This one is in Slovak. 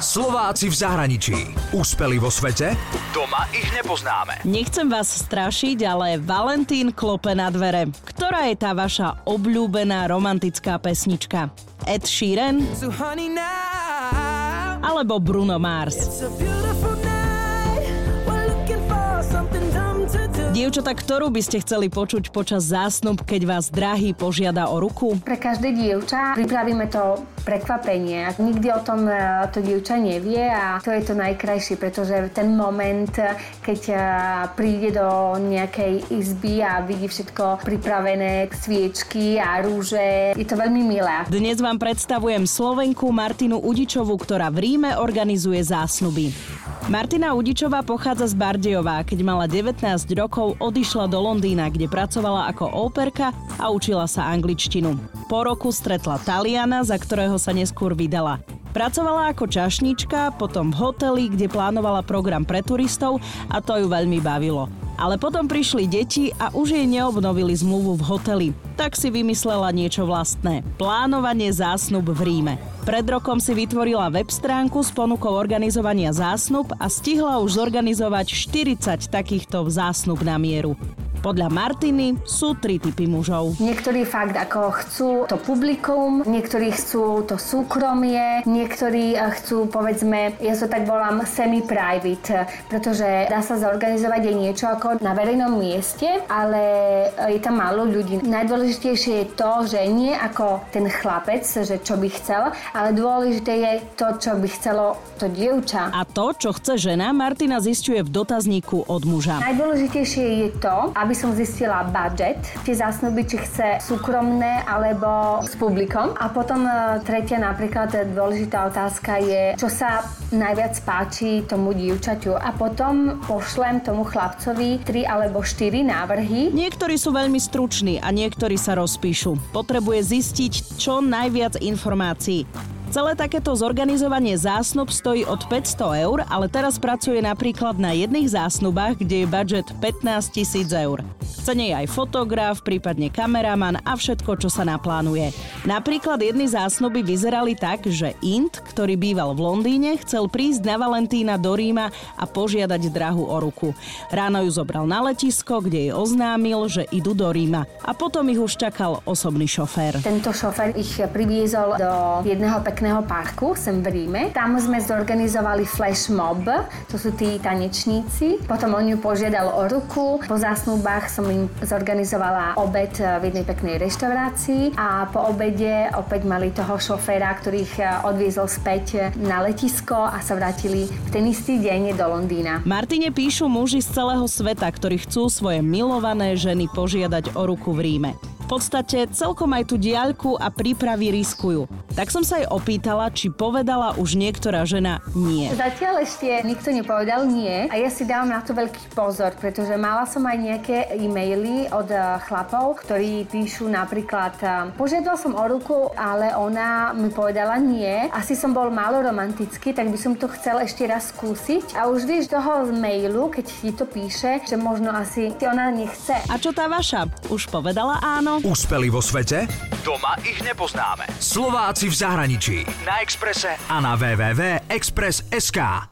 Slováci v zahraničí. Úspeli vo svete? Doma ich nepoznáme. Nechcem vás strašiť, ale Valentín klope na dvere. Ktorá je tá vaša obľúbená romantická pesnička? Ed Sheeran? Alebo Bruno Mars? Dievčata, ktorú by ste chceli počuť počas zásnub, keď vás drahý požiada o ruku? Pre každé dievča pripravíme to prekvapenie. Nikdy o tom e, to dievča nevie a to je to najkrajšie, pretože ten moment, keď e, príde do nejakej izby a vidí všetko pripravené, sviečky a rúže, je to veľmi milé. Dnes vám predstavujem Slovenku Martinu Udičovú, ktorá v Ríme organizuje zásnuby. Martina Udičová pochádza z Bardejova. Keď mala 19 rokov, odišla do Londýna, kde pracovala ako óperka a učila sa angličtinu. Po roku stretla Taliana, za ktorého sa neskôr vydala. Pracovala ako čašnička, potom v hoteli, kde plánovala program pre turistov a to ju veľmi bavilo. Ale potom prišli deti a už jej neobnovili zmluvu v hoteli. Tak si vymyslela niečo vlastné. Plánovanie zásnub v Ríme. Pred rokom si vytvorila web stránku s ponukou organizovania zásnub a stihla už zorganizovať 40 takýchto zásnub na mieru. Podľa Martiny sú tri typy mužov. Niektorí fakt ako chcú to publikum, niektorí chcú to súkromie, niektorí eh, chcú povedzme, ja to tak volám semi-private, pretože dá sa zorganizovať aj niečo ako na verejnom mieste, ale eh, je tam málo ľudí. Najdôležitejšie je to, že nie ako ten chlapec, že čo by chcel, ale dôležité je to, čo by chcelo to dievča. A to, čo chce žena, Martina zistuje v dotazníku od muža. Najdôležitejšie je to, aby som zistila budget, tie zásnuby, či chce súkromné alebo s publikom. A potom e, tretia napríklad dôležitá otázka je, čo sa najviac páči tomu dievčaťu. A potom pošlem tomu chlapcovi tri alebo štyri návrhy. Niektorí sú veľmi struční a niektorí sa rozpíšu. Potrebuje zistiť čo najviac informácií. Celé takéto zorganizovanie zásnub stojí od 500 eur, ale teraz pracuje napríklad na jedných zásnubách, kde je budget 15 tisíc eur. Chce nej aj fotograf, prípadne kameraman a všetko, čo sa naplánuje. Napríklad jedny zásnuby vyzerali tak, že Int, ktorý býval v Londýne, chcel prísť na Valentína do Ríma a požiadať drahu o ruku. Ráno ju zobral na letisko, kde jej oznámil, že idú do Ríma. A potom ich už čakal osobný šofér. Tento šofér ich priviezol do jedného pekného pekného parku sem v Ríme. Tam sme zorganizovali flash mob, to sú tí tanečníci. Potom on ju požiadal o ruku. Po zásnubách som im zorganizovala obed v jednej peknej reštaurácii a po obede opäť mali toho šoféra, ktorých eh, odviezol späť na letisko a sa vrátili v ten istý deň do Londýna. Martine píšu muži z celého sveta, ktorí chcú svoje milované ženy požiadať o ruku v Ríme podstate celkom aj tú diaľku a prípravy riskujú. Tak som sa jej opýtala, či povedala už niektorá žena nie. Zatiaľ ešte nikto nepovedal nie a ja si dávam na to veľký pozor, pretože mala som aj nejaké e-maily od eh, chlapov, ktorí píšu napríklad eh, požiadal som o ruku, ale ona mi povedala nie. Asi som bol málo romantický, tak by som to chcel ešte raz skúsiť. A už vieš toho z mailu, keď ti to píše, že možno asi ona nechce. A čo tá vaša? Už povedala áno? Úspeli vo svete? Doma ich nepoznáme. Slováci v zahraničí. Na Exprese a na www.express.sk.